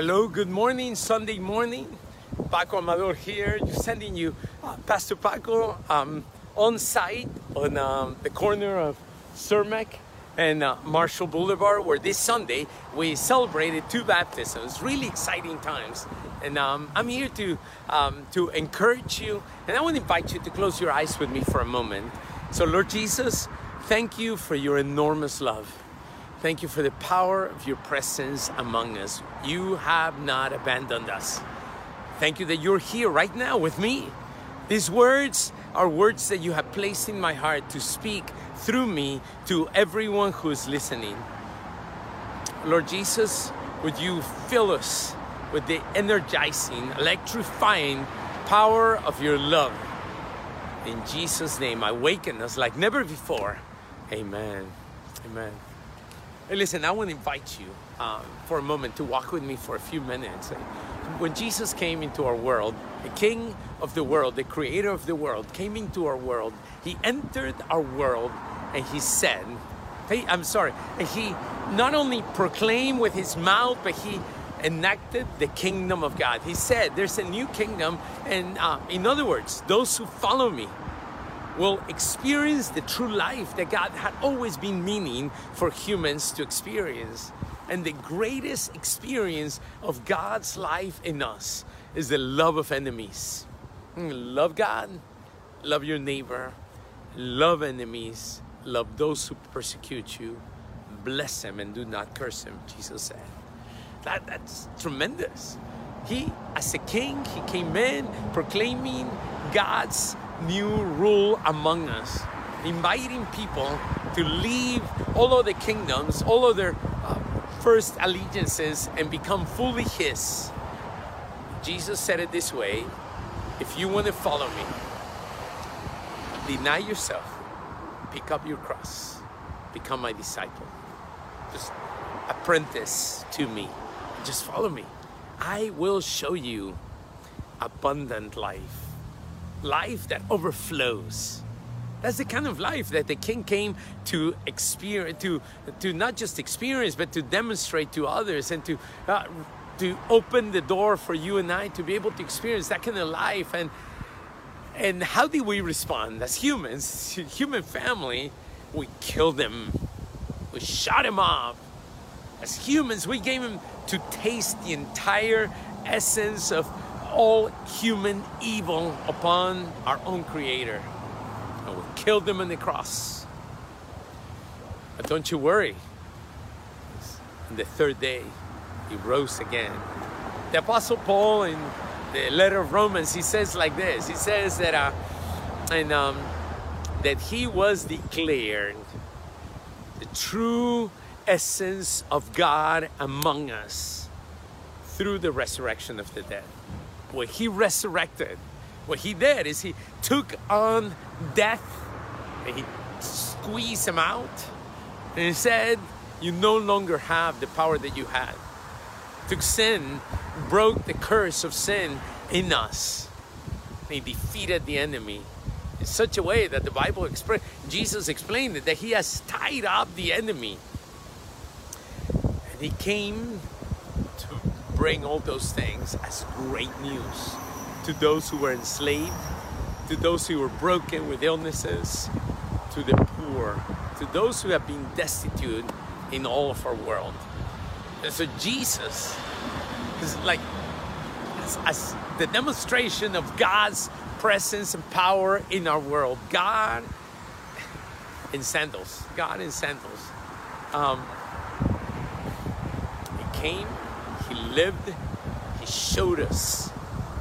Hello, good morning, Sunday morning. Paco Amador here, just sending you uh, Pastor Paco um, on site on um, the corner of Cermak and uh, Marshall Boulevard, where this Sunday we celebrated two baptisms. Really exciting times. And um, I'm here to, um, to encourage you, and I want to invite you to close your eyes with me for a moment. So, Lord Jesus, thank you for your enormous love. Thank you for the power of your presence among us. You have not abandoned us. Thank you that you're here right now with me. These words are words that you have placed in my heart to speak through me to everyone who is listening. Lord Jesus, would you fill us with the energizing, electrifying power of your love? In Jesus' name, awaken us like never before. Amen. Amen. Hey, listen, I want to invite you um, for a moment to walk with me for a few minutes. When Jesus came into our world, the King of the world, the Creator of the world, came into our world. He entered our world and He said, hey, I'm sorry, and He not only proclaimed with His mouth, but He enacted the kingdom of God. He said, There's a new kingdom, and uh, in other words, those who follow me will experience the true life that God had always been meaning for humans to experience. And the greatest experience of God's life in us is the love of enemies. Mm, love God, love your neighbor, love enemies, love those who persecute you, bless them and do not curse them, Jesus said. That, that's tremendous. He, as a king, he came in proclaiming God's new rule among us, inviting people to leave all of the kingdoms, all of their uh, first allegiances, and become fully His. Jesus said it this way if you want to follow me, deny yourself, pick up your cross, become my disciple. Just apprentice to me. Just follow me. I will show you abundant life life that overflows. That's the kind of life that the king came to experience, to, to not just experience, but to demonstrate to others and to, uh, to open the door for you and I to be able to experience that kind of life. And, and how do we respond as humans, human family? We killed him, we shot him off. As humans, we gave him to taste the entire essence of all human evil upon our own Creator. And we killed him on the cross. But don't you worry. On the third day, he rose again. The Apostle Paul in the letter of Romans, he says like this. He says that, uh, and um, that he was declared the true essence of God among us through the resurrection of the dead when he resurrected, what he did is he took on death and he squeezed him out and he said, You no longer have the power that you had. Took sin, broke the curse of sin in us. And he defeated the enemy in such a way that the Bible explains, Jesus explained it, that he has tied up the enemy. And he came bring all those things as great news to those who were enslaved, to those who were broken with illnesses, to the poor, to those who have been destitute in all of our world. And so Jesus is like as, as the demonstration of God's presence and power in our world. God in sandals. God in sandals. Um, he came lived, He showed us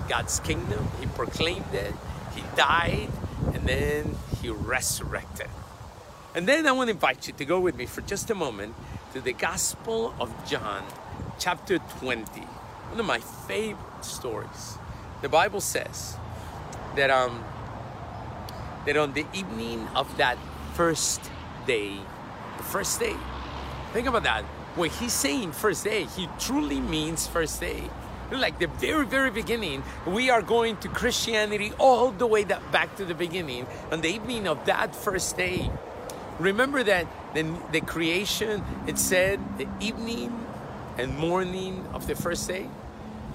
God's kingdom, He proclaimed it, He died, and then He resurrected. And then I want to invite you to go with me for just a moment to the Gospel of John, chapter 20. One of my favorite stories. The Bible says that um that on the evening of that first day, the first day, think about that when he's saying first day, he truly means first day. Like the very, very beginning, we are going to Christianity all the way back to the beginning on the evening of that first day. Remember that the, the creation, it said the evening and morning of the first day.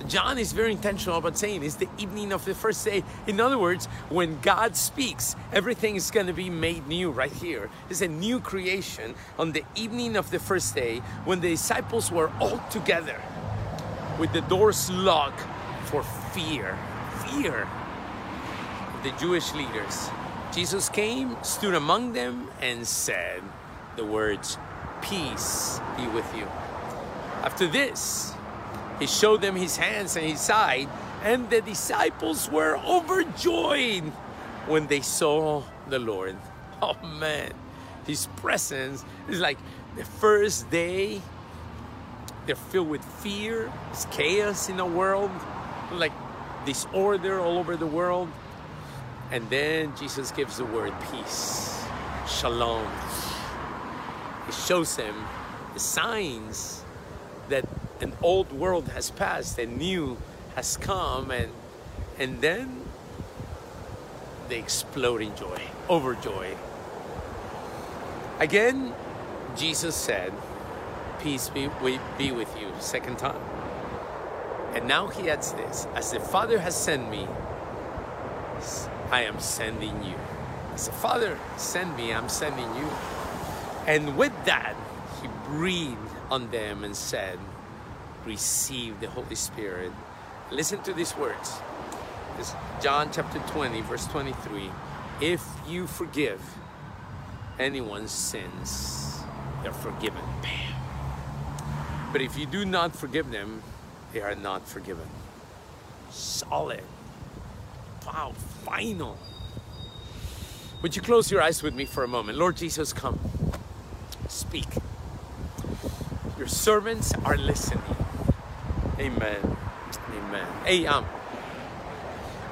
John is very intentional about saying it's the evening of the first day. In other words, when God speaks, everything is going to be made new right here. It's a new creation on the evening of the first day when the disciples were all together with the doors locked for fear. Fear of the Jewish leaders. Jesus came, stood among them, and said the words, Peace be with you. After this, he showed them his hands and his side, and the disciples were overjoyed when they saw the Lord. Oh man, his presence is like the first day. They're filled with fear, it's chaos in the world, like disorder all over the world. And then Jesus gives the word peace, shalom. He shows them the signs an old world has passed and new has come and and then they explode in joy overjoy. Again jesus said peace be, be with you second time. And now he adds this as the father has sent me i am sending you. As the father sent me i'm sending you. And with that he breathed on them and said receive the Holy Spirit. Listen to these words. It's John chapter 20, verse 23. If you forgive anyone's sins, they're forgiven. Bam. But if you do not forgive them, they are not forgiven. Solid. Wow, final. Would you close your eyes with me for a moment? Lord Jesus, come. Speak. Your servants are listening. Amen. Amen. Hey, um,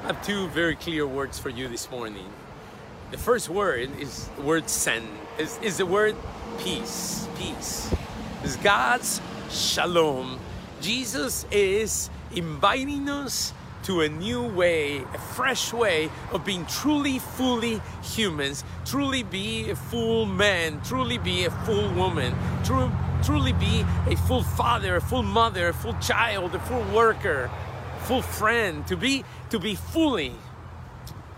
I have two very clear words for you this morning. The first word is the word send, is, is the word peace. Peace. Is God's shalom. Jesus is inviting us to a new way, a fresh way of being truly, fully humans, truly be a full man, truly be a full woman, truly be a full father, a full mother, a full child, a full worker, full friend, to be to be fully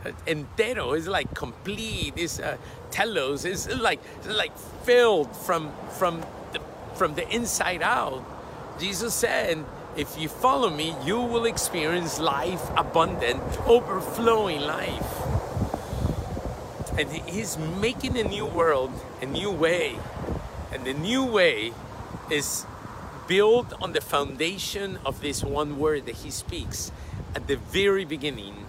uh, entero. Is like complete is uh, telos. Is like like filled from from the from the inside out. Jesus said if you follow me you will experience life abundant overflowing life and he's making a new world a new way and the new way is built on the foundation of this one word that he speaks at the very beginning,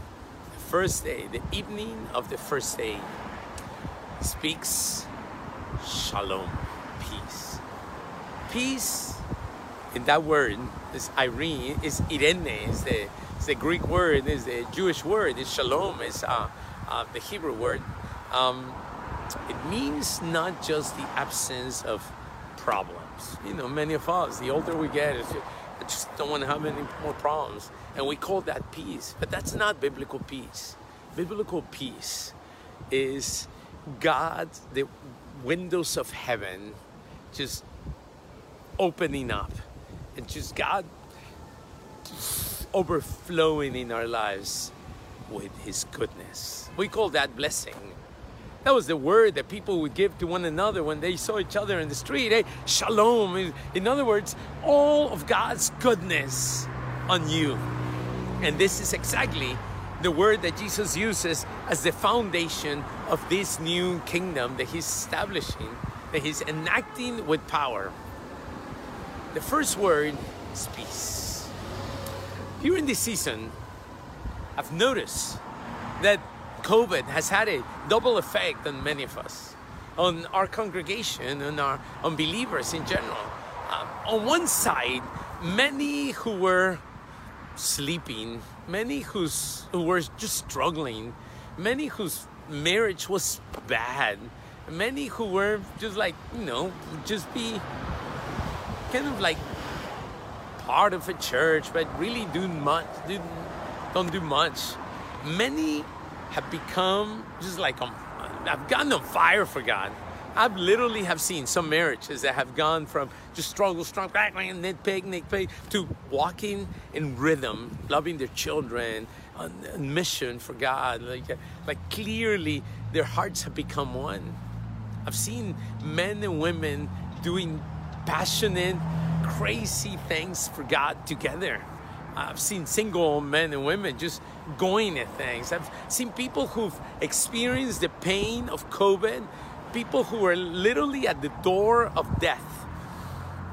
the first day, the evening of the first day. He speaks shalom, peace. Peace in that word is eirene, is eirene, is the, is the Greek word, is the Jewish word, is shalom, is uh, uh, the Hebrew word. Um, it means not just the absence of problems. You know, many of us, the older we get, I just don't want to have any more problems. And we call that peace. But that's not biblical peace. Biblical peace is God, the windows of heaven, just opening up and just God overflowing in our lives with His goodness. We call that blessing. That was the word that people would give to one another when they saw each other in the street. Hey, shalom. In other words, all of God's goodness on you. And this is exactly the word that Jesus uses as the foundation of this new kingdom that he's establishing, that he's enacting with power. The first word is peace. During this season, I've noticed that COVID has had a double effect on many of us, on our congregation, on our on believers in general. Um, on one side, many who were sleeping, many who's, who were just struggling, many whose marriage was bad, many who were just like, you know, just be kind of like part of a church, but really do much, do, don't do much. Many have become just like um, I've gotten on fire for God. I've literally have seen some marriages that have gone from just struggle, struggle, nitpick, nitpick, to walking in rhythm, loving their children, on mission for God. Like, like clearly their hearts have become one. I've seen men and women doing passionate, crazy things for God together. I've seen single men and women just going at things. I've seen people who've experienced the pain of COVID, people who are literally at the door of death,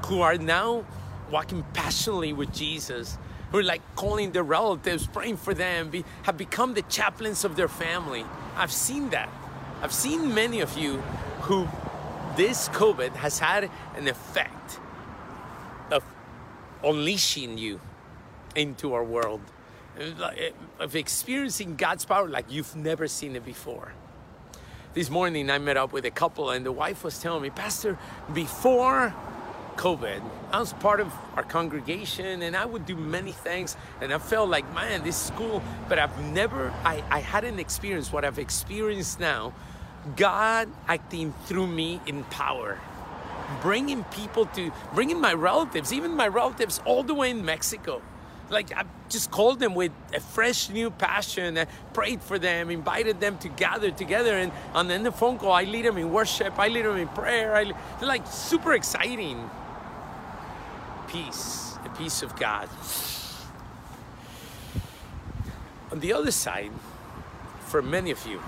who are now walking passionately with Jesus, who are like calling their relatives, praying for them, be, have become the chaplains of their family. I've seen that. I've seen many of you who this COVID has had an effect of unleashing you into our world, of experiencing God's power like you've never seen it before. This morning I met up with a couple, and the wife was telling me, Pastor, before COVID, I was part of our congregation and I would do many things. And I felt like, man, this is cool. But I've never, I, I hadn't experienced what I've experienced now God acting through me in power bringing people to bringing my relatives even my relatives all the way in mexico like I just called them with a fresh new passion, I prayed for them, invited them to gather together, and on the end of the phone call, I lead them in worship, I lead them in prayer. I, like super exciting. Peace, the peace of God. On the other side, for many of you,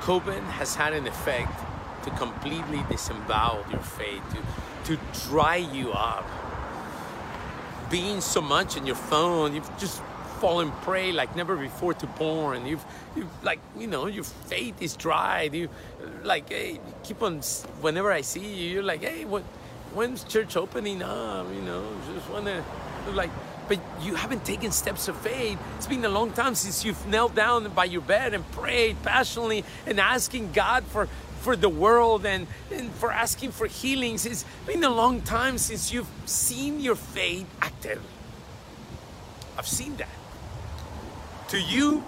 COVID has had an effect to completely disembowel your faith, to, to dry you up being so much in your phone. You've just fallen prey like never before to porn. You've, you've like, you know, your faith is dried. You, like, hey, keep on. Whenever I see you, you're like, hey, what? When's church opening up? You know, just wanna, like, but you haven't taken steps of faith. It's been a long time since you've knelt down by your bed and prayed passionately and asking God for for the world and, and for asking for healings. It's been a long time since you've seen your faith active. I've seen that. To you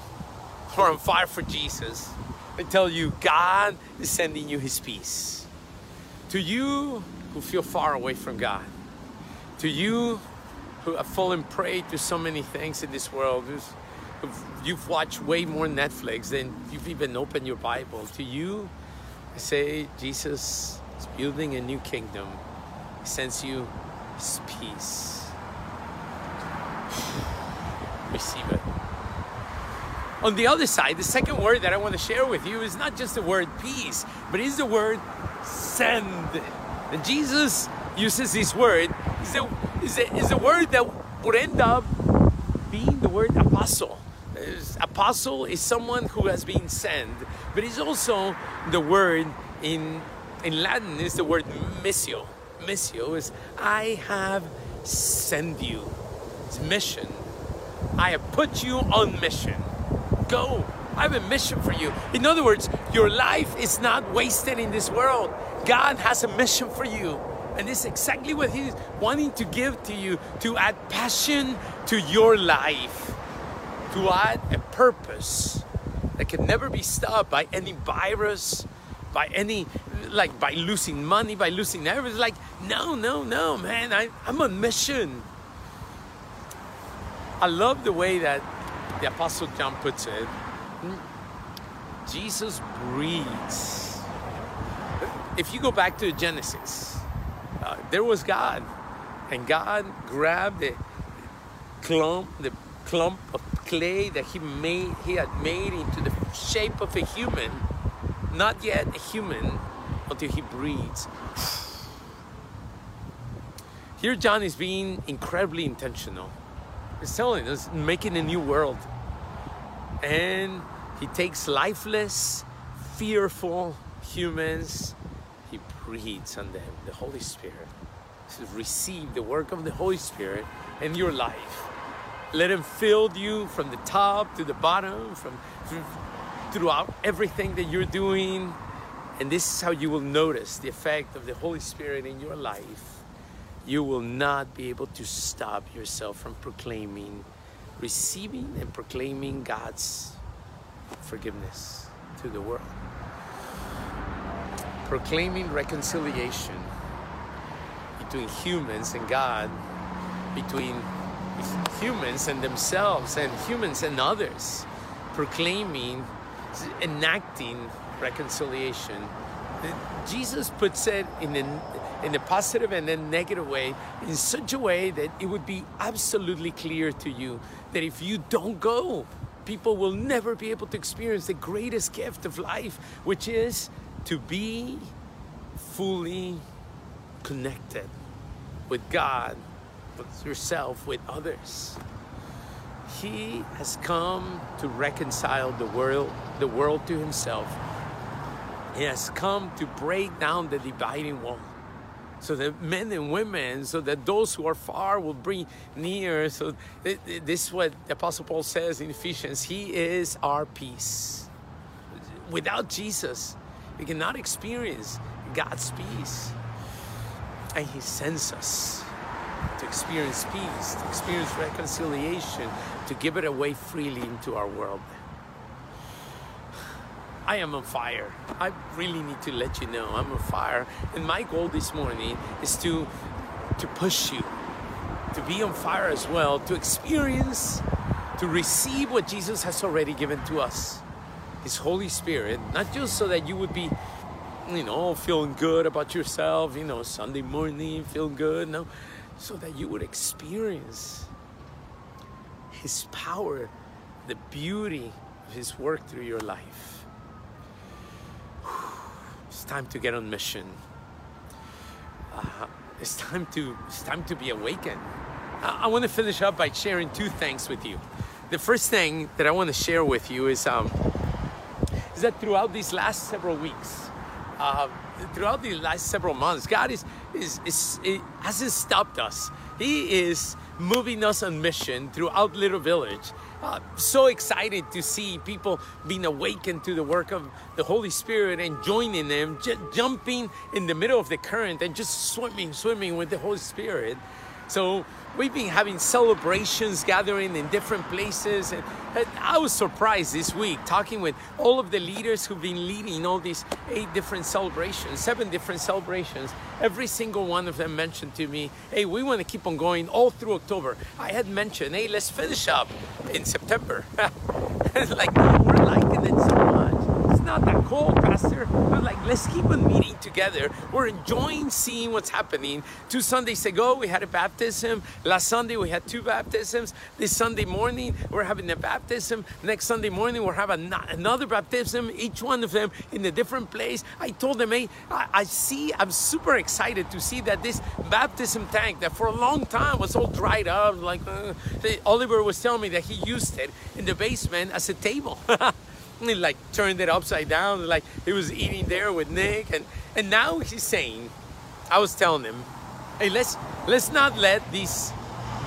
who are on fire for Jesus, I tell you, God is sending you His peace. To you who feel far away from God, to you who have fallen prey to so many things in this world, you've watched way more Netflix than you've even opened your Bible. To you I say Jesus is building a new kingdom. He sends you his peace. Receive it. On the other side, the second word that I want to share with you is not just the word peace, but it's the word send. And Jesus uses this word, is a, is a, is a word that would end up being the word apostle apostle is someone who has been sent, but it's also the word in in Latin is the word missio. Missio is I have sent you. It's mission. I have put you on mission. Go. I have a mission for you. In other words, your life is not wasted in this world. God has a mission for you. And this is exactly what He's wanting to give to you to add passion to your life to add a purpose that can never be stopped by any virus, by any, like by losing money, by losing everything. Like, no, no, no, man, I, I'm on mission. I love the way that the Apostle John puts it. Jesus breathes. If you go back to Genesis, there was God, and God grabbed the clump, the clump of clay that he made he had made into the shape of a human not yet a human until he breathes. Here john is being incredibly intentional. He's telling us making a new world. And he takes lifeless fearful humans breathes on them the holy spirit receive the work of the holy spirit in your life let Him fill you from the top to the bottom, from throughout everything that you're doing. And this is how you will notice the effect of the Holy Spirit in your life. You will not be able to stop yourself from proclaiming, receiving, and proclaiming God's forgiveness to the world. Proclaiming reconciliation between humans and God, between humans and themselves, and humans and others, proclaiming, enacting reconciliation. Jesus puts it in a, in a positive and then negative way in such a way that it would be absolutely clear to you that if you don't go, people will never be able to experience the greatest gift of life, which is to be fully connected with God, with yourself, with others. He has come to reconcile the world, the world to himself. He has come to break down the dividing wall so that men and women, so that those who are far will bring near. So this is what the Apostle Paul says in Ephesians. He is our peace. Without Jesus, we cannot experience God's peace. And He sends us to experience peace, to experience reconciliation, to give it away freely into our world. I am on fire. I really need to let you know I'm on fire. And my goal this morning is to to push you to be on fire as well, to experience, to receive what Jesus has already given to us. His Holy Spirit, not just so that you would be, you know, feeling good about yourself, you know, Sunday morning, feeling good, no, so that you would experience His power, the beauty of His work through your life. It's time to get on mission. Uh, it's time to it's time to be awakened. I, I want to finish up by sharing two things with you. The first thing that I want to share with you is um, is that throughout these last several weeks, uh, throughout the last several months, God is, is, is, is, hasn't stopped us. He is moving us on mission throughout Little Village. Uh, so excited to see people being awakened to the work of the Holy Spirit and joining them, j- jumping in the middle of the current and just swimming, swimming with the Holy Spirit. So we've been having celebrations gathering in different places and I was surprised this week talking with all of the leaders who've been leading all these eight different celebrations, seven different celebrations. Every single one of them mentioned to me, hey, we want to keep on going all through October. I had mentioned, hey, let's finish up in September. like, we're liking it not that cold, Pastor. But like, let's keep on meeting together. We're enjoying seeing what's happening. Two Sundays ago, we had a baptism. Last Sunday, we had two baptisms. This Sunday morning, we're having a baptism. Next Sunday morning, we're having another baptism, each one of them in a different place. I told them, hey, I, I see, I'm super excited to see that this baptism tank that for a long time was all dried up, like uh, Oliver was telling me that he used it in the basement as a table. he like turned it upside down like he was eating there with nick and and now he's saying i was telling him hey let's let's not let this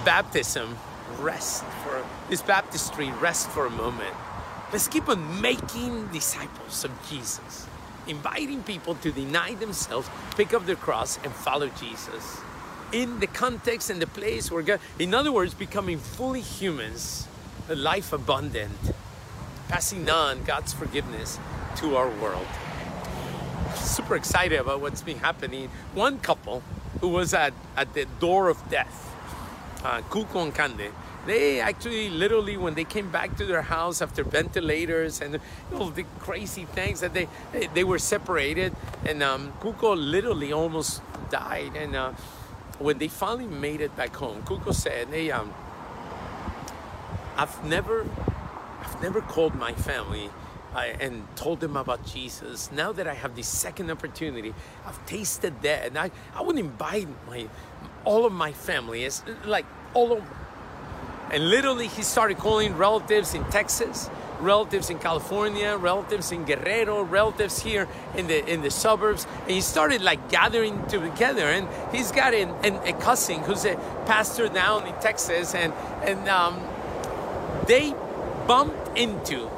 baptism rest for this baptistry rest for a moment. Let's keep on making disciples of jesus inviting people to deny themselves pick up their cross and follow jesus in the context and the place where god in other words becoming fully humans a life abundant passing on God's forgiveness to our world. Super excited about what's been happening. One couple who was at, at the door of death, uh, and Cande, they actually literally when they came back to their house after ventilators and all the crazy things that they they were separated and um, literally almost died and uh, when they finally made it back home Cuco said hey um, I've never never called my family and told them about Jesus. Now that I have this second opportunity, I've tasted that, and I, I would invite my all of my family, it's like all over. And literally, he started calling relatives in Texas, relatives in California, relatives in Guerrero, relatives here in the in the suburbs, and he started like gathering together. And he's got an, an, a cousin who's a pastor down in Texas, and and um, they bumped into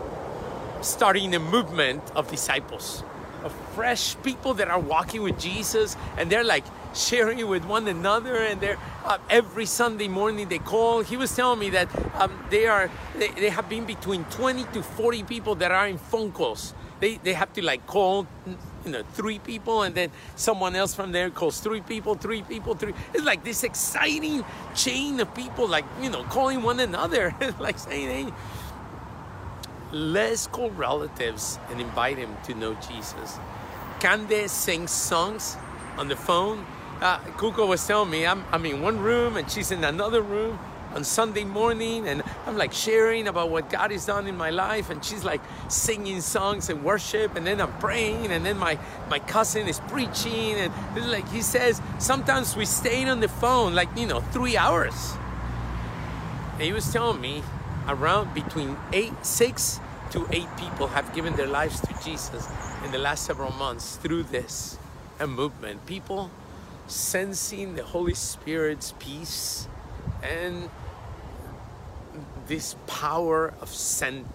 starting a movement of disciples, of fresh people that are walking with Jesus, and they're like sharing with one another, and they're uh, every Sunday morning they call. He was telling me that um, they are they, they have been between 20 to 40 people that are in phone calls. They they have to like call you know, three people, and then someone else from there calls three people, three people, three. It's like this exciting chain of people, like, you know, calling one another, like saying, hey, let's call relatives and invite them to know Jesus. Can they sing songs on the phone? Uh, Cuco was telling me I'm, I'm in one room and she's in another room on Sunday morning and I'm like sharing about what God has done in my life and she's like singing songs and worship and then I'm praying and then my, my cousin is preaching and like he says sometimes we stay on the phone like you know three hours. And he was telling me around between eight, six to eight people have given their lives to Jesus in the last several months through this a movement. People sensing the Holy Spirit's peace and this power of send,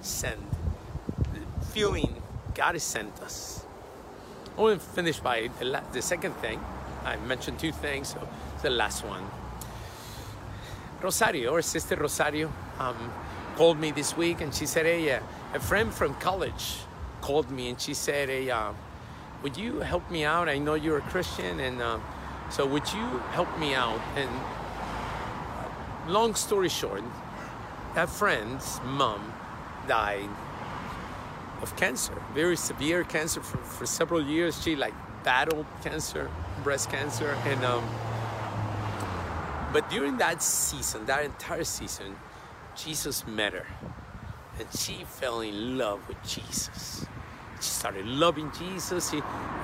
send, feeling God has sent us. I want to finish by the, the second thing. I mentioned two things, so the last one. Rosario, or Sister Rosario, um, called me this week and she said, Hey, uh, a friend from college called me and she said, Hey, uh, would you help me out? I know you're a Christian, and uh, so would you help me out? And uh, long story short, that friend's mom died of cancer, very severe cancer for, for several years. She like battled cancer, breast cancer, and um, but during that season, that entire season, Jesus met her, and she fell in love with Jesus. She started loving Jesus,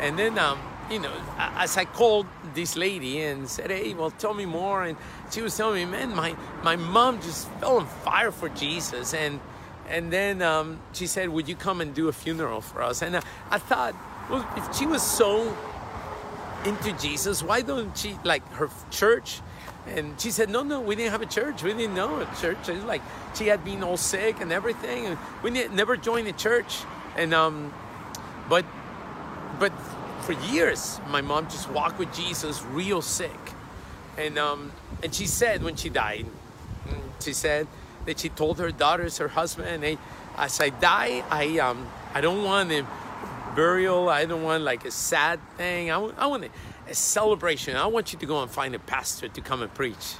and then um, you know, as I called this lady and said, "Hey, well, tell me more," and she was telling me, "Man, my my mom just fell on fire for Jesus," and and then um, she said, "Would you come and do a funeral for us?" And I, I thought, well, if she was so into Jesus, why don't she like her church? And she said, no, no, we didn't have a church. We didn't know a church. It's like she had been all sick and everything, and we never joined a church. And um, but but for years, my mom just walked with Jesus, real sick. And um, and she said when she died, she said that she told her daughters, her husband, hey, as I die, I um, I don't want a burial. I don't want like a sad thing. I want, I want a, a celebration. I want you to go and find a pastor to come and preach,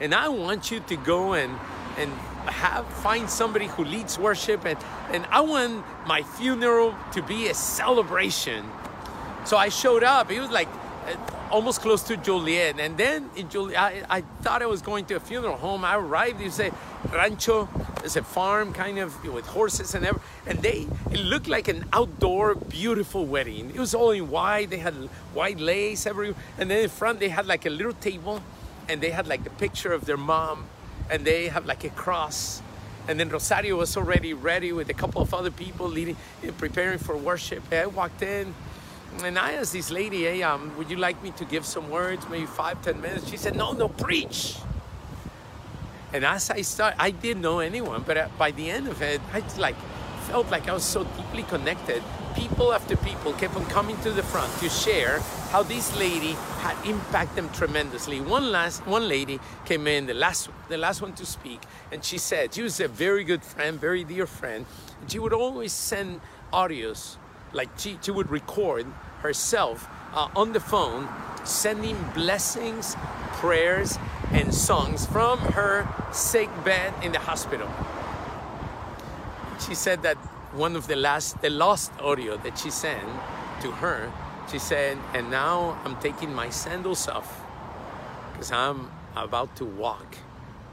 and I want you to go and and have find somebody who leads worship and and I want my funeral to be a celebration so I showed up. It was like uh, almost close to Joliet. And then in Joliet, I, I thought I was going to a funeral home. I arrived, it's a rancho, it's a farm kind of with horses and everything. And they, it looked like an outdoor, beautiful wedding. It was all in white. They had white lace everywhere. And then in front, they had like a little table and they had like the picture of their mom and they have like a cross. And then Rosario was already ready with a couple of other people leading, preparing for worship. I walked in and I asked this lady, hey, um, would you like me to give some words, maybe five, ten minutes? She said, no, no, preach. And as I started, I didn't know anyone, but uh, by the end of it, I like felt like I was so deeply connected. People after people kept on coming to the front to share how this lady had impacted them tremendously. One last one lady came in, the last the last one to speak, and she said she was a very good friend, very dear friend. And she would always send audios like she, she would record herself uh, on the phone sending blessings prayers and songs from her sick bed in the hospital she said that one of the last the last audio that she sent to her she said and now i'm taking my sandals off because i'm about to walk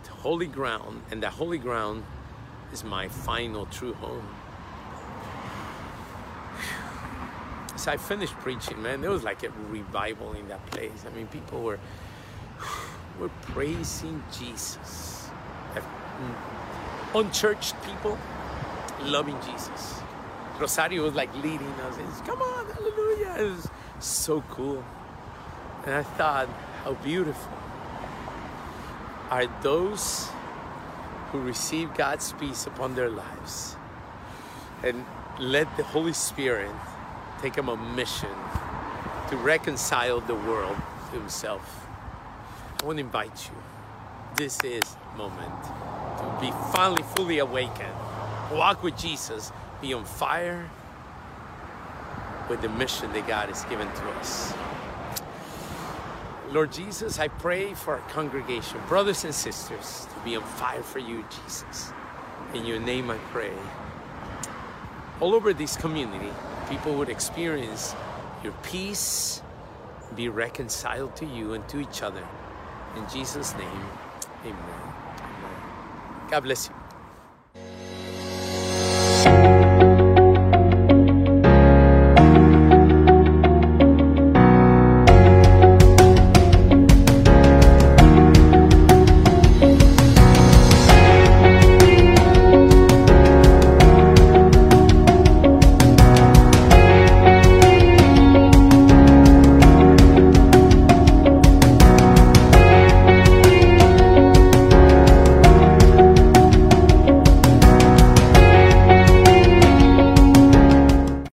to holy ground and the holy ground is my final true home So I finished preaching, man. There was like a revival in that place. I mean, people were were praising Jesus. Mm, unchurched people loving Jesus. Rosario was like leading us. Come on, hallelujah. It was so cool. And I thought, how beautiful are those who receive God's peace upon their lives and let the Holy Spirit take him a mission to reconcile the world to himself. I want to invite you. This is moment to be finally fully awakened. Walk with Jesus. Be on fire. with the mission that God has given to us. Lord Jesus, I pray for our congregation, brothers and sisters, to be on fire for you, Jesus. In your name I pray. All over this community, people would experience your peace, be reconciled to you and to each other. In Jesus' name, amen. amen. God bless you.